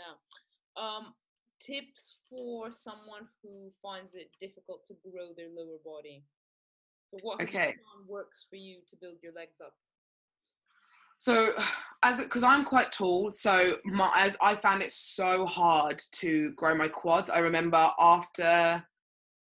now. Um, tips for someone who finds it difficult to grow their lower body. So what okay. works for you to build your legs up? So, as because I'm quite tall, so my I, I, found it so hard to grow my quads. I remember after,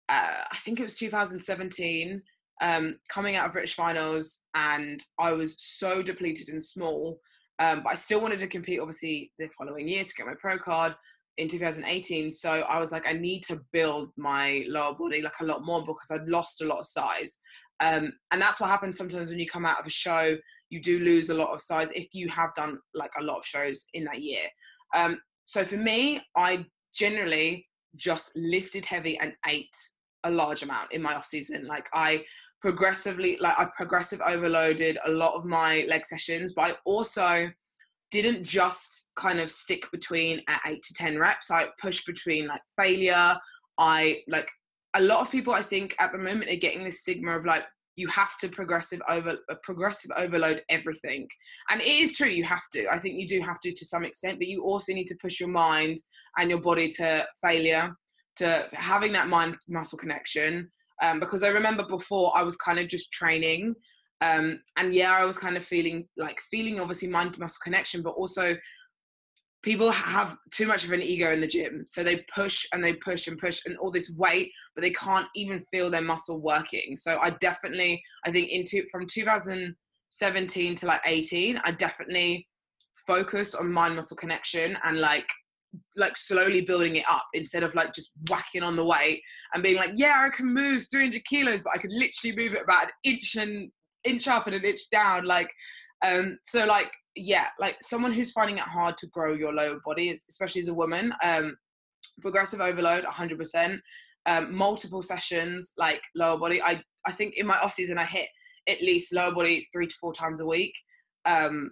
uh, I think it was 2017, um, coming out of British finals, and I was so depleted and small. Um, but I still wanted to compete, obviously, the following year to get my pro card in 2018. So I was like, I need to build my lower body like a lot more because I'd lost a lot of size. Um, and that's what happens sometimes when you come out of a show, you do lose a lot of size if you have done like a lot of shows in that year. Um, so for me, I generally just lifted heavy and ate a large amount in my off season. Like I progressively, like I progressive overloaded a lot of my leg sessions, but I also didn't just kind of stick between at eight to 10 reps. I pushed between like failure. I like a lot of people, I think at the moment are getting this stigma of like, you have to progressive over uh, progressive overload everything and it is true you have to i think you do have to to some extent but you also need to push your mind and your body to failure to having that mind muscle connection um, because i remember before i was kind of just training um, and yeah, I was kind of feeling like feeling obviously mind muscle connection, but also people have too much of an ego in the gym. So they push and they push and push and all this weight, but they can't even feel their muscle working. So I definitely, I think into from 2017 to like 18, I definitely focused on mind muscle connection and like like slowly building it up instead of like just whacking on the weight and being like, yeah, I can move 300 kilos, but I could literally move it about an inch and inch up and an inch down like um so like yeah like someone who's finding it hard to grow your lower body especially as a woman um progressive overload 100% um, multiple sessions like lower body i i think in my off season i hit at least lower body three to four times a week um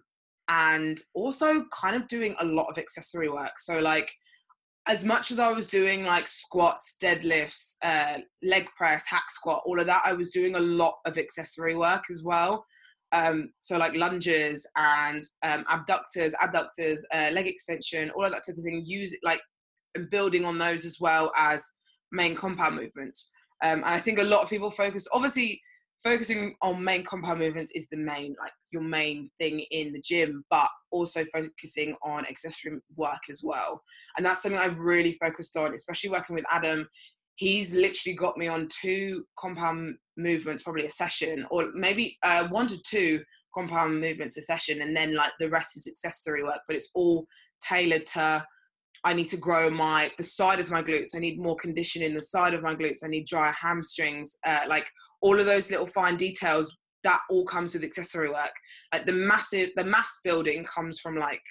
and also kind of doing a lot of accessory work so like as much as I was doing like squats, deadlifts, uh, leg press, hack squat, all of that, I was doing a lot of accessory work as well. Um, so like lunges and um, abductors, adductors, uh, leg extension, all of that type of thing. Use it like and building on those as well as main compound movements. Um, and I think a lot of people focus, obviously, focusing on main compound movements is the main like your main thing in the gym but also focusing on accessory work as well and that's something i've really focused on especially working with adam he's literally got me on two compound movements probably a session or maybe uh, one to two compound movements a session and then like the rest is accessory work but it's all tailored to I need to grow my the side of my glutes. I need more condition in the side of my glutes. I need drier hamstrings. Uh, like all of those little fine details that all comes with accessory work. Like the massive the mass building comes from like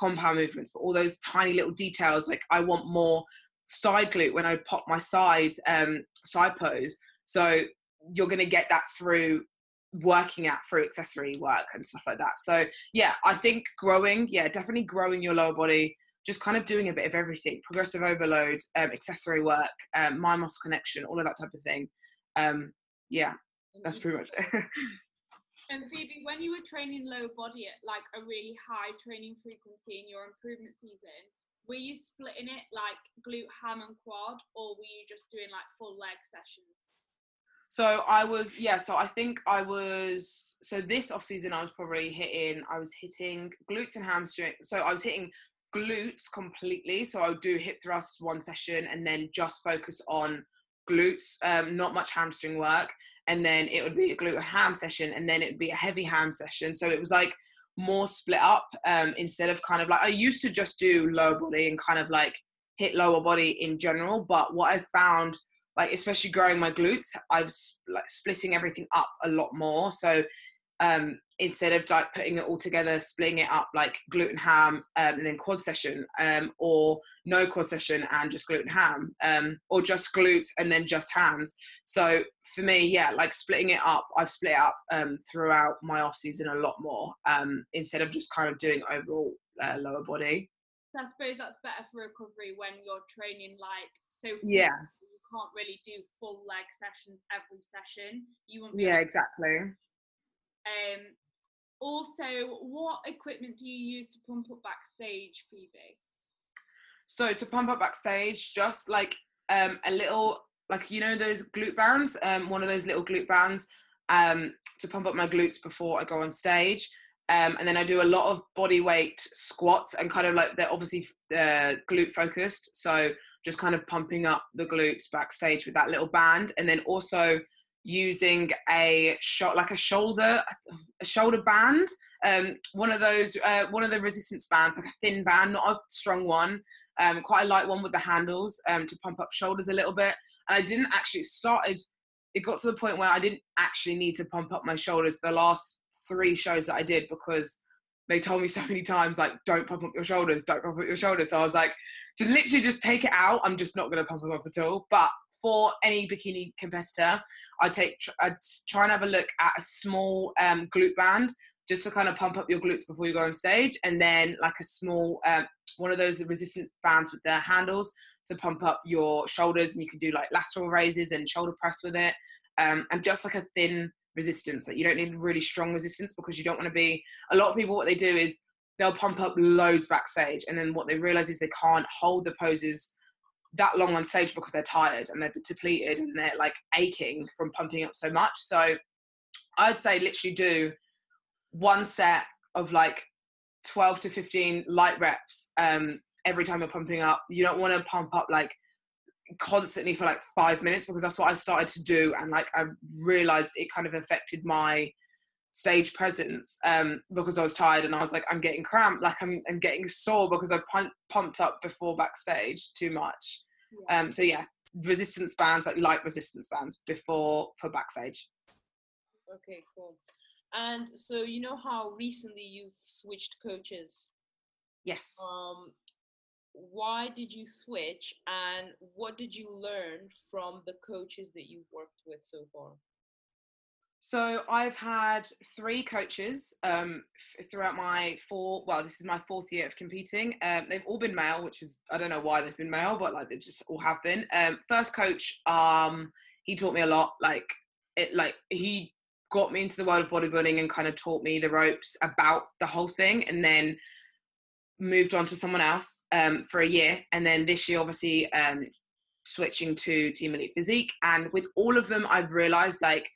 compound movements but all those tiny little details like i want more side glute when i pop my side um side pose so you're going to get that through working out through accessory work and stuff like that. So yeah i think growing yeah definitely growing your lower body just kind of doing a bit of everything progressive overload um, accessory work um, mind muscle connection all of that type of thing um, yeah, that's pretty much it. And Phoebe, when you were training lower body at like a really high training frequency in your improvement season, were you splitting it like glute, ham, and quad, or were you just doing like full leg sessions? So I was, yeah. So I think I was. So this off season, I was probably hitting. I was hitting glutes and hamstring. So I was hitting glutes completely. So I would do hip thrusts one session, and then just focus on glutes, um, not much hamstring work, and then it would be a glute ham session, and then it would be a heavy ham session. So it was like more split up um, instead of kind of like I used to just do lower body and kind of like hit lower body in general. But what I found, like especially growing my glutes, I was like splitting everything up a lot more. So um, instead of like putting it all together, splitting it up like gluten ham um, and then quad session, um, or no quad session and just gluten ham, um, or just glutes and then just hams. So for me, yeah, like splitting it up, I've split up um, throughout my off season a lot more um, instead of just kind of doing overall uh, lower body. So I suppose that's better for recovery when you're training like so. Yeah. You can't really do full leg sessions every session. You want. Yeah, exactly um, also, what equipment do you use to pump up backstage, Phoebe? So to pump up backstage, just like um, a little, like you know those glute bands, um, one of those little glute bands um, to pump up my glutes before I go on stage. Um, and then I do a lot of body weight squats and kind of like they're obviously uh, glute focused. So just kind of pumping up the glutes backstage with that little band. And then also using a shot like a shoulder a shoulder band um one of those uh, one of the resistance bands like a thin band not a strong one um quite a light one with the handles um to pump up shoulders a little bit. And i didn't actually started it got to the point where i didn't actually need to pump up my shoulders the last three shows that i did because they told me so many times like don't pump up your shoulders don't pump up your shoulders. So i was like to literally just take it out i'm just not going to pump them up at all. But for any bikini competitor, I take I try and have a look at a small um, glute band just to kind of pump up your glutes before you go on stage, and then like a small um, one of those resistance bands with the handles to pump up your shoulders, and you can do like lateral raises and shoulder press with it, um, and just like a thin resistance that you don't need really strong resistance because you don't want to be. A lot of people what they do is they'll pump up loads backstage, and then what they realize is they can't hold the poses that long on stage because they're tired and they're depleted and they're like aching from pumping up so much. So I'd say literally do one set of like 12 to 15 light reps um, every time you're pumping up. You don't want to pump up like constantly for like five minutes because that's what I started to do. And like I realized it kind of affected my stage presence um, because I was tired and I was like, I'm getting cramped, like I'm, I'm getting sore because I pump, pumped up before backstage too much. Yeah. Um, so yeah, resistance bands, like light resistance bands before for backstage. Okay, cool. And so you know how recently you've switched coaches. Yes. Um, why did you switch, and what did you learn from the coaches that you've worked with so far? So I've had three coaches um, f- throughout my four. Well, this is my fourth year of competing. Um, they've all been male, which is I don't know why they've been male, but like they just all have been. Um, first coach, um, he taught me a lot. Like it, like he got me into the world of bodybuilding and kind of taught me the ropes about the whole thing, and then moved on to someone else um, for a year, and then this year, obviously, um, switching to Team Elite Physique. And with all of them, I've realized like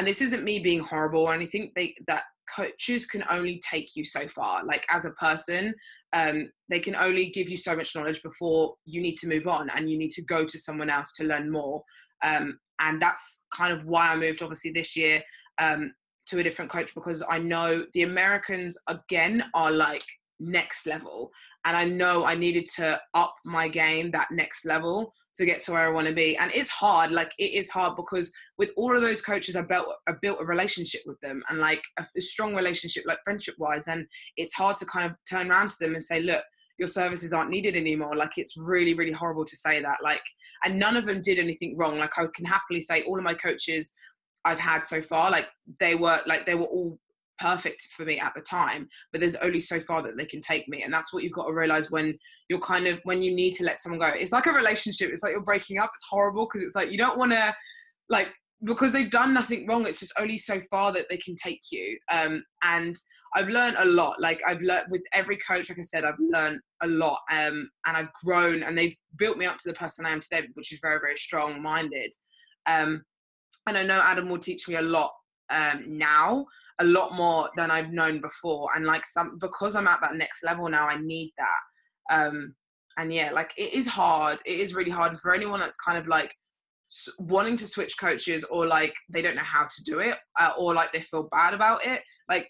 and this isn't me being horrible or anything they that coaches can only take you so far. Like as a person um, they can only give you so much knowledge before you need to move on and you need to go to someone else to learn more. Um, and that's kind of why i moved obviously this year um, to a different coach because i know the americans again are like next level and i know i needed to up my game that next level to get to where i want to be and it's hard like it is hard because with all of those coaches i built i built a relationship with them and like a, a strong relationship like friendship wise and it's hard to kind of turn around to them and say look your services aren't needed anymore. Like it's really really horrible to say that like and none of them did anything wrong. Like i can happily say all of my coaches I've had so far, like they were like they were all perfect for me at the time but there's only so far that they can take me. And that's what you've got to realize when you're kind of when you need to let someone go. It's like a relationship. It's like you're breaking up. It's horrible because it's like you don't want to like because they've done nothing wrong it's just only so far that they can take you. Um and I've learned a lot. Like I've learned with every coach, like I said, I've learned a lot, um, and I've grown, and they've built me up to the person I am today, which is very, very strong-minded. Um, and I know Adam will teach me a lot um, now a lot more than I've known before. And like some because I'm at that next level now, I need that. Um, and yeah, like it is hard. It is really hard for anyone that's kind of like wanting to switch coaches or like they don't know how to do it uh, or like they feel bad about it. Like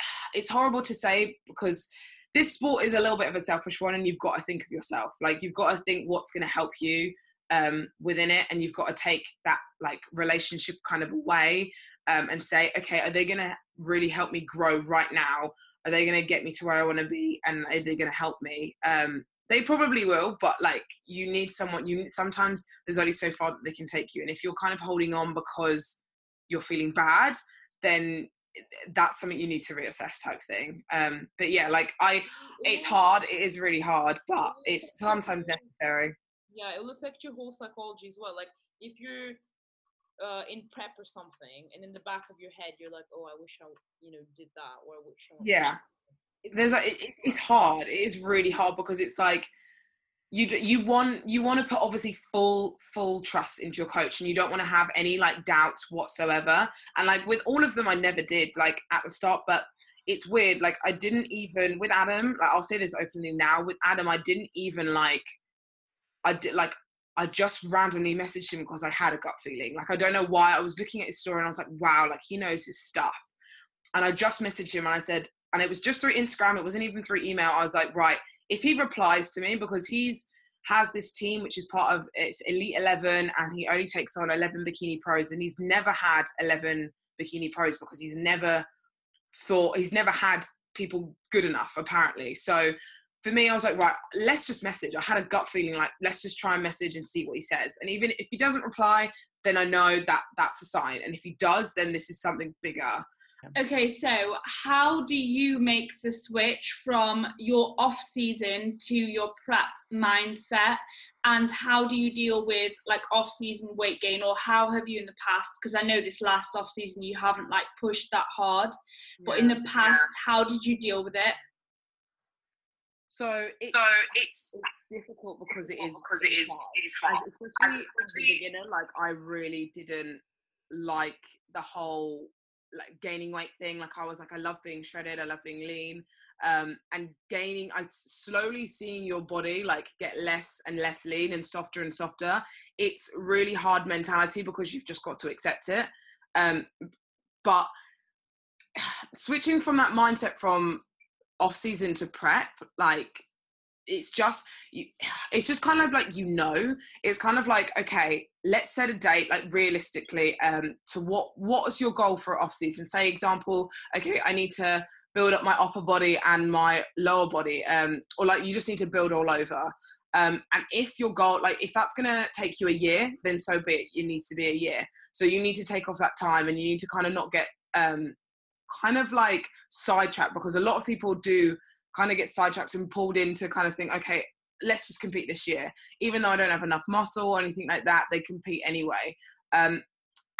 it's horrible to say because this sport is a little bit of a selfish one and you've got to think of yourself. Like you've got to think what's going to help you um, within it and you've got to take that like relationship kind of away um, and say, okay, are they going to really help me grow right now? Are they going to get me to where I want to be? And are they going to help me? Um, they probably will, but like you need someone. You sometimes there's only so far that they can take you, and if you're kind of holding on because you're feeling bad, then that's something you need to reassess type thing um but yeah like i it's hard it is really hard but it's sometimes necessary yeah it will affect your whole psychology as well like if you're uh, in prep or something, and in the back of your head, you're like, "Oh, I wish I, you know, did that," or "I wish I." Yeah, it's there's a, it, it's hard. It is really hard because it's like you you want you want to put obviously full full trust into your coach and you don't want to have any like doubts whatsoever and like with all of them i never did like at the start but it's weird like i didn't even with adam like i'll say this openly now with adam i didn't even like i did like i just randomly messaged him because i had a gut feeling. Like i don't know why i was looking at his story and i was like wow like he knows his stuff. And i just messaged him and i said and it was just through instagram it wasn't even through email i was like right if he replies to me because he's has this team which is part of it's elite 11 and he only takes on 11 bikini pros and he's never had 11 bikini pros because he's never thought he's never had people good enough apparently. So for me i was like right let's just message i had a gut feeling like let's just try and message and see what he says and even if he doesn't reply then i know that that's a sign and if he does then this is something bigger Okay, so how do you make the switch from your off season to your prep mindset? And how do you deal with like off season weight gain, or how have you in the past? Because I know this last off season you haven't like pushed that hard, but in the past, how did you deal with it? So it's, so it's, it's difficult because it is because it is it is hard. Especially as a beginner, like I really didn't like the whole like gaining weight thing. Like I was like, I love being shredded, I love being lean. Um, and gaining, I slowly seeing your body like get less and less lean and softer and softer. It's really hard mentality because you've just got to accept it. Um, but switching from that mindset from off season to prep, like it's just it's just kind of like you know it's kind of like okay let's set a date like realistically um to what what is your goal for off season? Say example okay i need to build up my upper body and my lower body um or like you just need to build all over. Um and if your goal like if that's gonna take you a year then so be it it needs to be a year. So you need to take off that time and you need to kind of not get um kind of like sidetracked because a lot of people do kind of get sidetracked and pulled into kind of think, okay, let's just compete this year. Even though I don't have enough muscle or anything like that, they compete anyway. Um,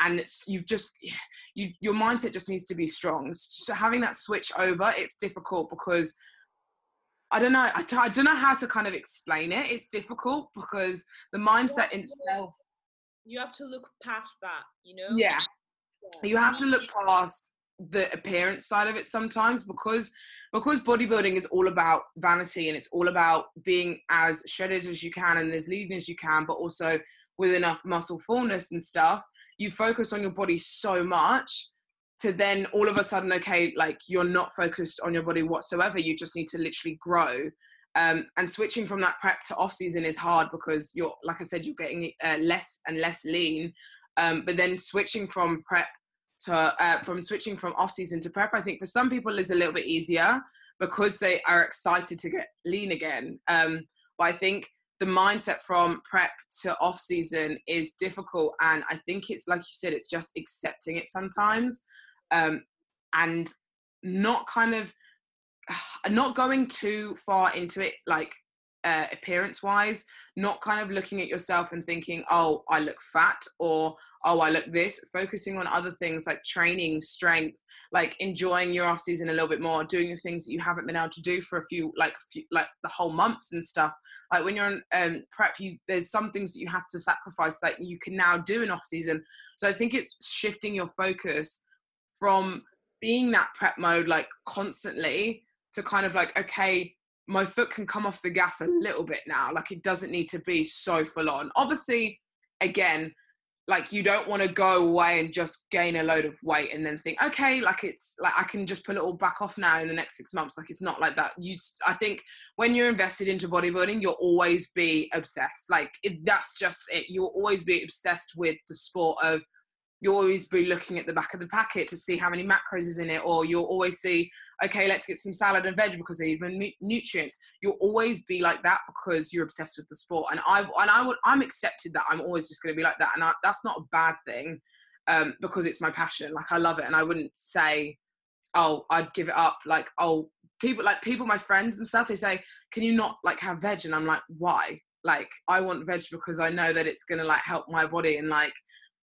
and it's you just you your mindset just needs to be strong. So having that switch over, it's difficult because I don't know. I, I don't know how to kind of explain it. It's difficult because the mindset in itself. You have to look past that, you know. Yeah, yeah. you have to look past the appearance side of it sometimes because because bodybuilding is all about vanity and it's all about being as shredded as you can and as lean as you can but also with enough muscle fullness and stuff you focus on your body so much to then all of a sudden okay like you're not focused on your body whatsoever. You just need to literally grow. Um, and switching from that prep to off season is hard because you're like i said you're getting uh, less and less lean. Um, but then switching from prep to uh, from switching from off season to prep. I think for some people is a little bit easier because they are excited to get lean again. Um, but I think the mindset from prep to off season is difficult, and I think it's like you said, it's just accepting it sometimes, um, and not kind of not going too far into it like uh, appearance wise, not kind of looking at yourself and thinking, oh, I look fat or oh, I look this, focusing on other things like training, strength, like enjoying your off season a little bit more, doing the things that you haven't been able to do for a few, like, few, like the whole months and stuff. Like when you're in um, prep, you there's some things that you have to sacrifice that you can now do in off season. So I think it's shifting your focus from being that prep mode like constantly to kind of like okay my foot can come off the gas a little bit now. Like it doesn't need to be so full on. Obviously, again, like you don't want to go away and just gain a load of weight and then think, okay, like it's like I can just put it all back off now in the next six months. Like it's not like that. You, I think when you're invested into bodybuilding, you'll always be obsessed. Like if that's just it. You'll always be obsessed with the sport of you'll always be looking at the back of the packet to see how many macros is in it, or you'll always see, okay, let's get some salad and veg because they even nutrients. You'll always be like that because you're obsessed with the sport. And I and I would I'm accepted that I'm always just going to be like that, and I, that's not a bad thing um, because it's my passion. Like I love it, and I wouldn't say, oh, I'd give it up. Like oh, people like people, my friends and stuff, they say, can you not like have veg? And I'm like, why? Like I want veg because I know that it's gonna like help my body and like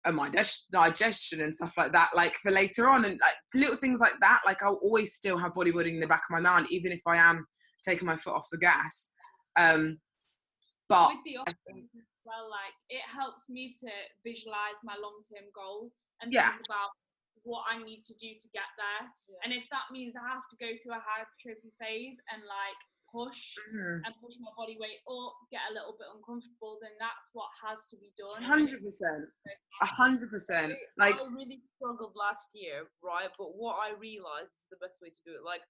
and my digestion and stuff like that, like for later on, and like, little things like that. Like I'll always still have bodybuilding in the back of my mind, even if I am taking my foot off the gas. Um, But with the options as well, like it helps me to visualize my long term goal and Yeah. think about what I need to do to get there. Yeah. And if that means I have to go through a hypertrophy phase and like push Mhm. and push my body weight up, get a little bit uncomfortable, then that's what has to be done. hundred percent, a hundred percent. Like I really struggled last year, right? But what I realized is the best way to do it. Like,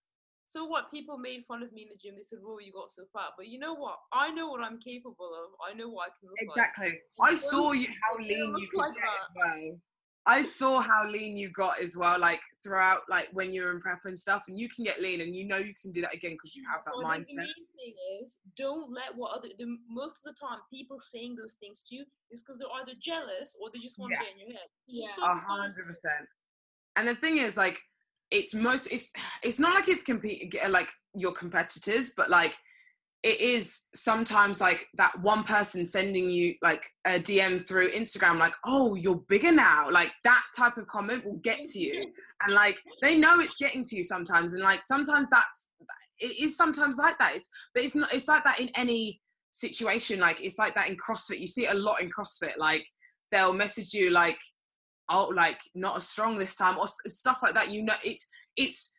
so what? People made fun of me in the gym. They said, "Oh, you got so fat." But you know what? I know what I'm capable of. I know what I can look like. exactly. I saw you how lean you could like get well. I saw how lean you got as well, like throughout, like when you were in prep and stuff, and you can get lean, and you know you can do that again because you have that So I think the mindset. main thing is don't let what other the most of the time people saying those things to you is because they're either jealous or they just want Yeah. to get in your head. You Yeah. A hundred percent. And the thing is, like, it's most it's it's not like it's compete like your competitors, but like it is sometimes like that one person sending you like a DM through Instagram, like, oh, you're bigger now. Like that type of comment will get to you. Mm-hmm. And like they know it's getting to you sometimes. And like sometimes that's it is sometimes like that. It's but it's not it's like that in any situation. Like it's like that in CrossFit. You see it a lot in CrossFit. Like they'll message you like oh like not as strong this time or stuff like that you know it's it's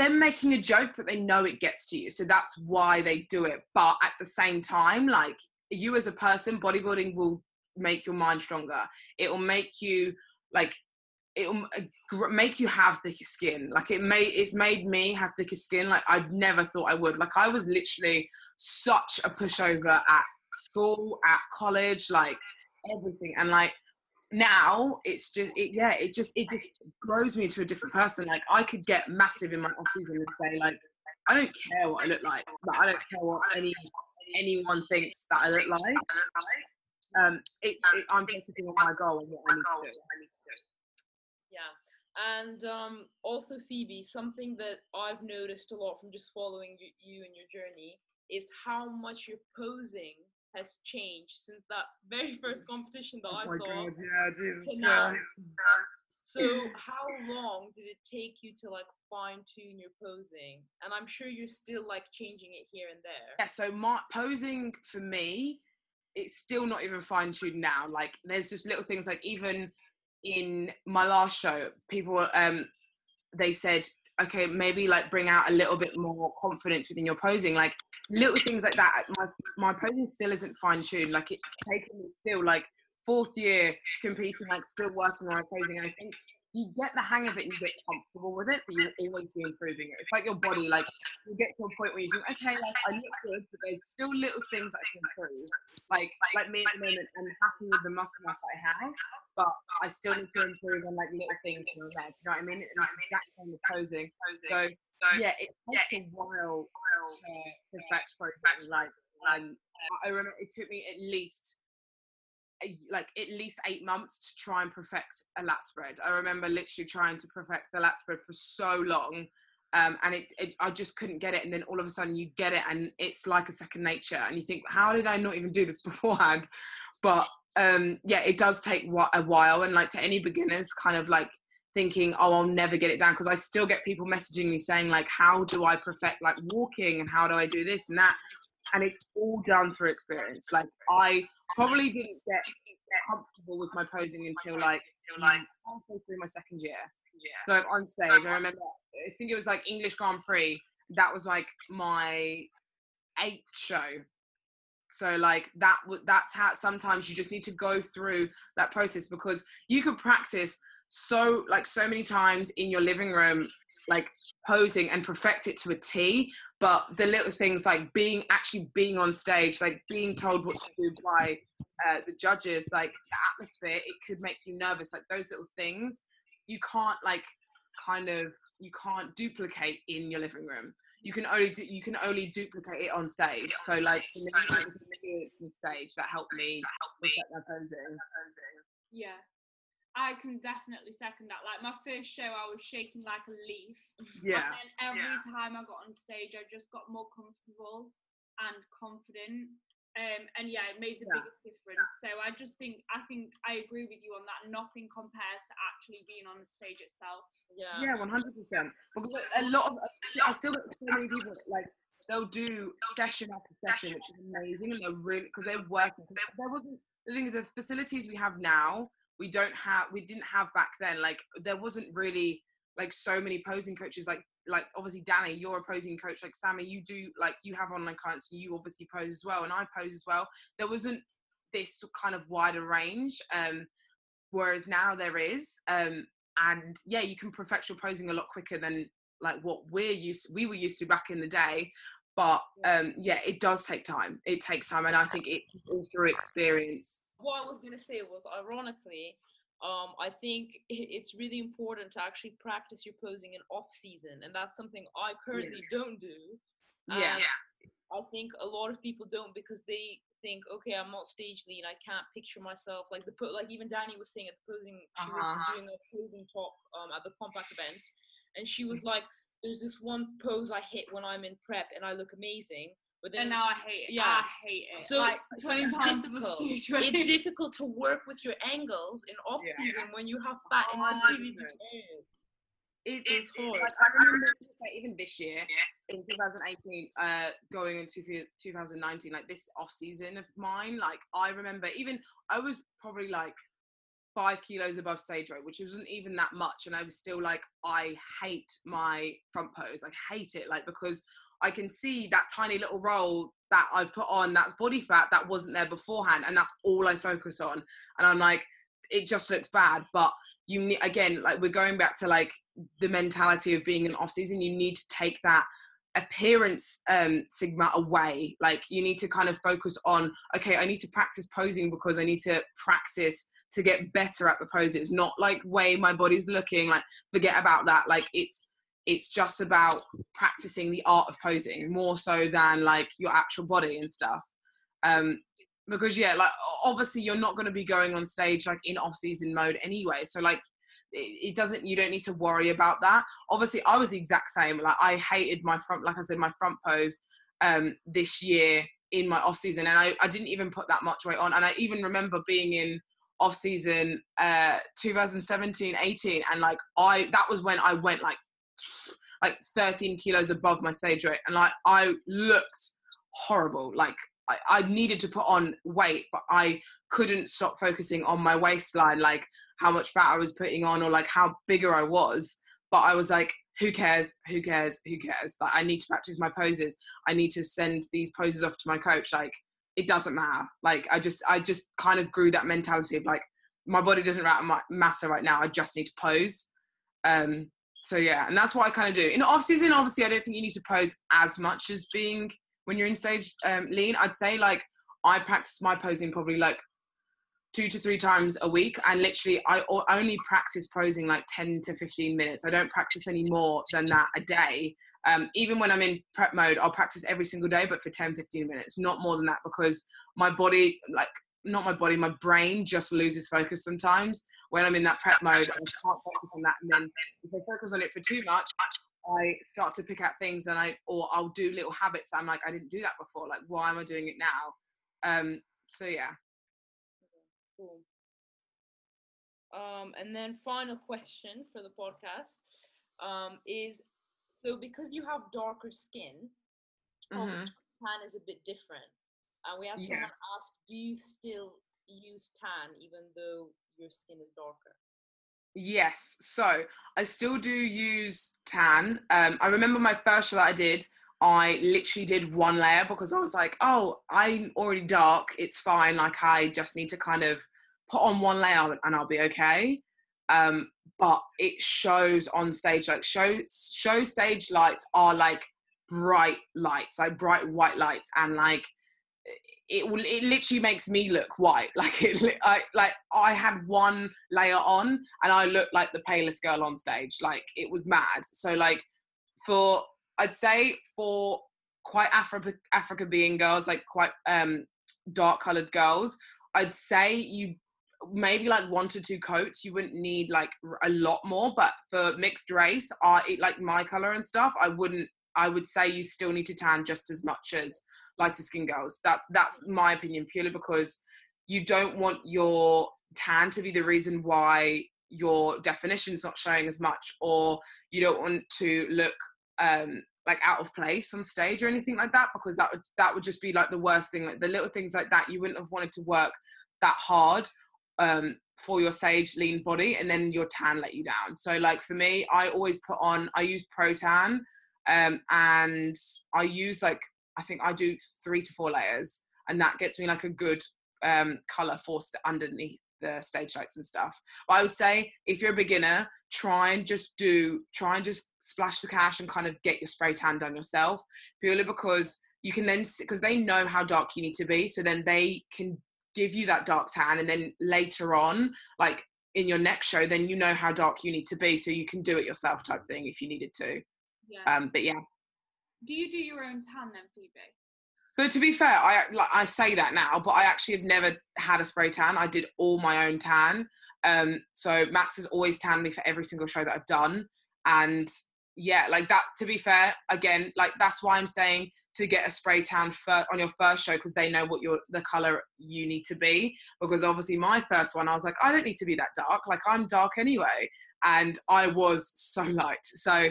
they're making a joke but they know it gets to you so that's why they do it. But at the same time like you as a person bodybuilding will make your mind stronger. It will make you like it'll uh, make you have thicker skin. Like it made it's made me have thicker skin like i'd never thought i would. Like i was literally such a pushover at school at college like everything. And like now it's just it, yeah it just it just grows me to a different person. Like i could get massive in my off season and say like i don't care what i look like but i don't care what any anyone thinks that i look like. Um it's it, i'm focusing on my goal and what i need to do. Yeah. And um, also, Phoebe, something that I've noticed a lot from just following you, you and your journey is how much you're posing has changed since that very first competition that oh I saw. god yeah jesus to now. So, how long did it take you to like fine tune your posing? And I'm sure you're still like changing it here and there. yeah so my posing for me it's still not even fine tuned now like there's just little things like even in my last show people um they said okay maybe like bring out a little bit more confidence within your posing like little things like that. My my posing still isn't fine tuned like it's taken me still like fourth year competing like still working on my posing. I think you get the hang of it and you get comfortable with it but you'll always be improving it it's like your body like you get to a point where you think okay like i look good but there's still little things that i can improve like like me at the moment i'm happy with the muscle mass i have but I still need to improve on like little things here and there. Do you know what I mean? And it's kind of posing. So yeah, it takes a while to perfect posing. Like um, I remember it took me at least a- like at least eight months to try and perfect a lat spread. I remember literally trying to perfect the lat spread for so long. Um, and it, it, I just couldn't get it. And then all of a sudden, you get it, and it's like a second nature. And you think, how did I not even do this beforehand? But um yeah it does take a while and like to any beginners kind of like thinking oh i'll never get it down because i still get people messaging me saying like how do i perfect like walking and how do i do this and that and it's all done through experience. Like i probably didn't get comfortable with my posing until like until like halfway through my second year. So like on stage i remember i think it was like english grand prix. That was like my eighth show. So like that that's how sometimes you just need to go through that process because you could practice so like so many times in your living room like posing and perfect it to a T but the little things like being actually being on stage like being told what to do by uh, the judges like the atmosphere it could make you nervous like those little things you can't like kind of you can't duplicate in your living room you can only do, you can only duplicate it on stage. So like for me, it was the stage that helped me perfect my posing. Yeah. I can definitely second that. Like my first show, I was shaking like a leaf. Yeah, And then every time I got on stage, I just got more comfortable and confident. Um, and yeah, it made the Yeah. biggest difference. So I just think, I think I agree with you on that. Nothing compares to actually being on the stage itself. Yeah. yeah, one hundred percent. Because a lot of I still get so many people like they'll do session after session, which is amazing, and they're really because they're working. Cause there wasn't the thing is the facilities we have now, we don't have, we didn't have back then. Like there wasn't really like so many posing coaches. Like like obviously Danny, you're a posing coach. Like Sammy, you do like you have online clients, you obviously pose as well, and I pose as well. There wasn't this kind of wider range. Um, whereas now there is. Um, and yeah, you can perfect your posing a lot quicker than like what we're used we were used to back in the day but um yeah it does take time it takes time and i think it's all through experience what i was going to say was ironically um i think it's really important to actually practice your posing in off season and that's something i currently yeah. don't do yeah i think a lot of people don't because they think okay i'm not stage lean i can't picture myself like the like even danny was saying at the posing she uh-huh. was doing a posing talk um at the compact event and she was like, "There's this one pose I hit when I'm in prep, and I look amazing." But then and now I hate it. Yeah, I hate it. So, like, so it's difficult. It's difficult to work with your angles in off yeah. season when you have fat oh, and really it's, it's hard. Like, I remember even this year in 2018, uh, going into 2019, like this off season of mine, like I remember even I was probably like five kilos above stage weight, which wasn't even that much. And I was still like, I hate my front pose. I hate it, like because I can see that tiny little roll that I've put on that's body fat that wasn't there beforehand, and that's all I focus on. And I'm like, it just looks bad, but you need again, like we're going back to like the mentality of being in off season. You need to take that appearance um sigma away like you need to kind of focus on okay i need to practice posing because i need to practice to get better at the pose. It's not like way my body's looking. Like forget about that. Like it's it's just about practicing the art of posing more so than like your actual body and stuff. Um, because yeah, like obviously you're not going to be going on stage like in off season mode anyway. So like it, doesn't you don't need to worry about that obviously i was the exact same like i hated my front like i said my front pose um this year in my off season and I, I didn't even put that much weight on and i even remember being in off season uh 2017 18 and like i that was when i went like like 13 kilos above my stage weight and like i looked horrible. Like I, I needed to put on weight but i couldn't stop focusing on my waistline like how much fat i was putting on or like how bigger i was. But i was like who cares? Who cares? Who cares? Like i need to practice my poses. I need to send these poses off to my coach. Like it doesn't matter. Like I just I just kind of grew that mentality of like my body doesn't matter right now. I just need to pose. Um, so yeah, and that's what I kind of do. In off season, obviously, I don't think you need to pose as much as being when you're in stage um, lean. I'd say like I practice my posing probably like two to three times a week, and literally I only practice posing like 10 to 15 minutes. I don't practice any more than that a day um, even when I'm in prep mode, I'll practice every single day, but for 10, 15 minutes, not more than that, because my body, like, not my body, my brain just loses focus sometimes when I'm in that prep mode. I can't focus on that. And then if I focus on it for too much, I start to pick out things and I, or I'll do little habits. I'm like, I didn't do that before. Like, why am I doing it now? Um, so yeah. Cool. Um, and then final question for the podcast um, is so because you have darker skin, mm-hmm. tan is a bit different. And we had someone ask, do you still use tan even though your skin is darker? Yes, so I still do use tan. Um, I remember my first show that I did, I literally did one layer because I was like, oh, I'm already dark. It's fine. Like, I just need to kind of put on one layer and I'll be okay. Um, but it shows on stage like show show stage lights are like bright lights like bright white lights and like it it literally makes me look white. Like it I, like i had one layer on and i looked like the palest girl on stage. Like it was mad. So like for i'd say for quite africa Afro-Caribbean girls like quite um dark colored girls i'd say you maybe like one to two coats you wouldn't need like a lot more. But for mixed race i like my color and stuff i wouldn't i would say you still need to tan just as much as lighter skin girls. That's that's my opinion purely because you don't want your tan to be the reason why your definition's not showing as much or you don't want to look um like out of place on stage or anything like that because that would that would just be like the worst thing like the little things like that. You wouldn't have wanted to work that hard um for your sage lean body and then your tan let you down. So like for me i always put on i use Pro Tan um and i use like i think i do three to four layers and that gets me like a good um color forced underneath the stage lights and stuff. But I would say if you're a beginner, try and just do try and just splash the cash and kind of get your spray tan done yourself, purely because you can then because they know how dark you need to be, so then they can give you that dark tan, and then later on, like in your next show, then you know how dark you need to be, so you can do it yourself type thing if you needed to. Yeah. Um, but yeah. Do you do your own tan then, Phoebe? So to be fair, I like I say that now, but I actually have never had a spray tan. I did all my own tan. Um, so Max has always tanned me for every single show that I've done, and yeah, like that. To be fair, again, like that's why I'm saying to get a spray tan for, on your first show because they know what your the color you need to be. Because obviously, my first one, I was like, I don't need to be that dark. Like I'm dark anyway, and I was so light. So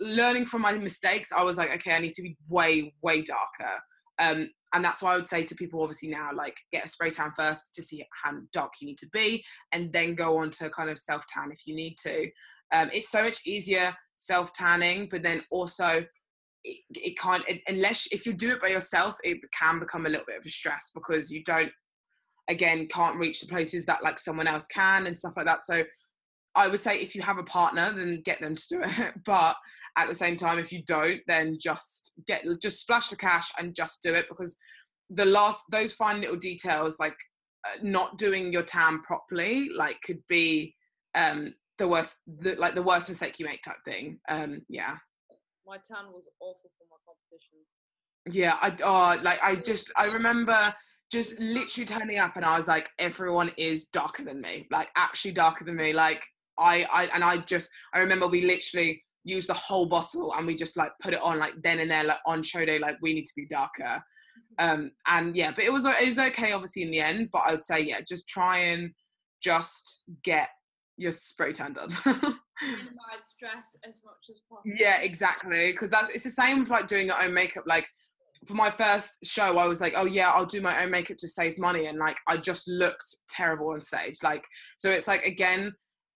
learning from my mistakes, I was like, okay, I need to be way way darker. Um, and that's why I would say to people, obviously now, like get a spray tan first to see how dark you need to be, and then go on to kind of self tan if you need to. Um, it's so much easier self tanning, but then also it, it can't it, unless if you do it by yourself, it can become a little bit of a stress because you don't again can't reach the places that like someone else can and stuff like that. So I would say if you have a partner, then get them to do it. But at the same time, if you don't, then just get just splash the cash and just do it because the last those fine little details like uh, not doing your tan properly like could be um the worst the, like the worst mistake you make type thing. Um yeah. My tan was awful for my competition. Yeah i oh like i just i remember just literally turning up and i was like everyone is darker than me like actually darker than me like I, I and I just I remember we literally used the whole bottle and we just like put it on like then and there like on show day like we need to be darker. Um and yeah but it was it was okay obviously in the end but I would say yeah just try and just get your spray tan done minimize stress as much as possible. Yeah exactly because that's it's the same with like doing your own makeup like for my first show, I was like, oh yeah, I'll do my own makeup to save money, and like I just looked terrible on stage. Like, so it's like again,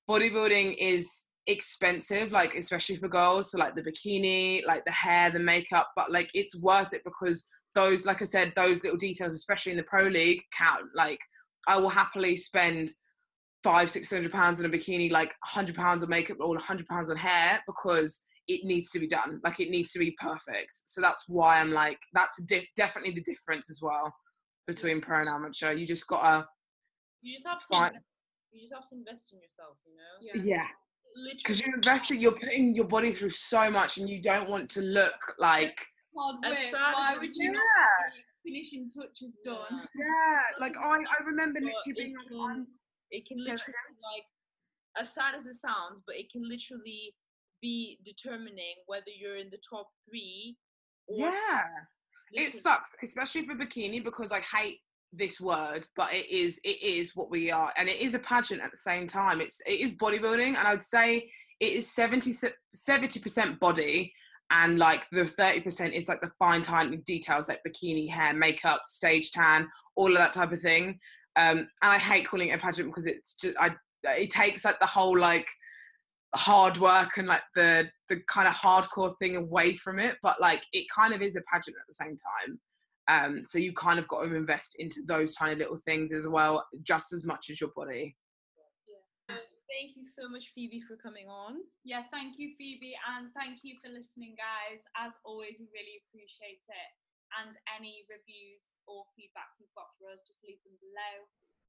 bodybuilding is expensive like especially for girls so like the bikini like the hair the makeup but like it's worth it because those like i said those little details especially in the pro league count. Like i will happily spend five six hundred pounds on a bikini like 100 pounds of makeup or 100 pounds on hair because it needs to be done. Like it needs to be perfect. So that's why i'm like that's dif- definitely the difference as well between pro and amateur. You just gotta you just have to find, you just have to invest in yourself, you know? Yeah. Because you're investing, you're putting your body through so much, and you don't want to look like. Hard work. Why would you yeah. not? Finishing touches done. Yeah, like I, I remember but literally being like, can, it can literally like as sad as it sounds, but it can literally be determining whether you're in the top three. yeah, it sucks, especially for bikini because I hate this word but it is it is what we are and it is a pageant at the same time. It's it is bodybuilding and i would say it is 70 70% body and like the 30% is like the fine tiny details like bikini hair makeup stage tan all of that type of thing. Um and i hate calling it a pageant because it's just i it takes like the whole like hard work and like the the kind of hardcore thing away from it but like it kind of is a pageant at the same time um, so you kind of got to invest into those tiny little things as well, just as much as your body. Yeah. Thank you so much, Phoebe, for coming on. Yeah, thank you, Phoebe, and thank you for listening, guys. As always, we really appreciate it. And any reviews or feedback you've got for us, just leave them below.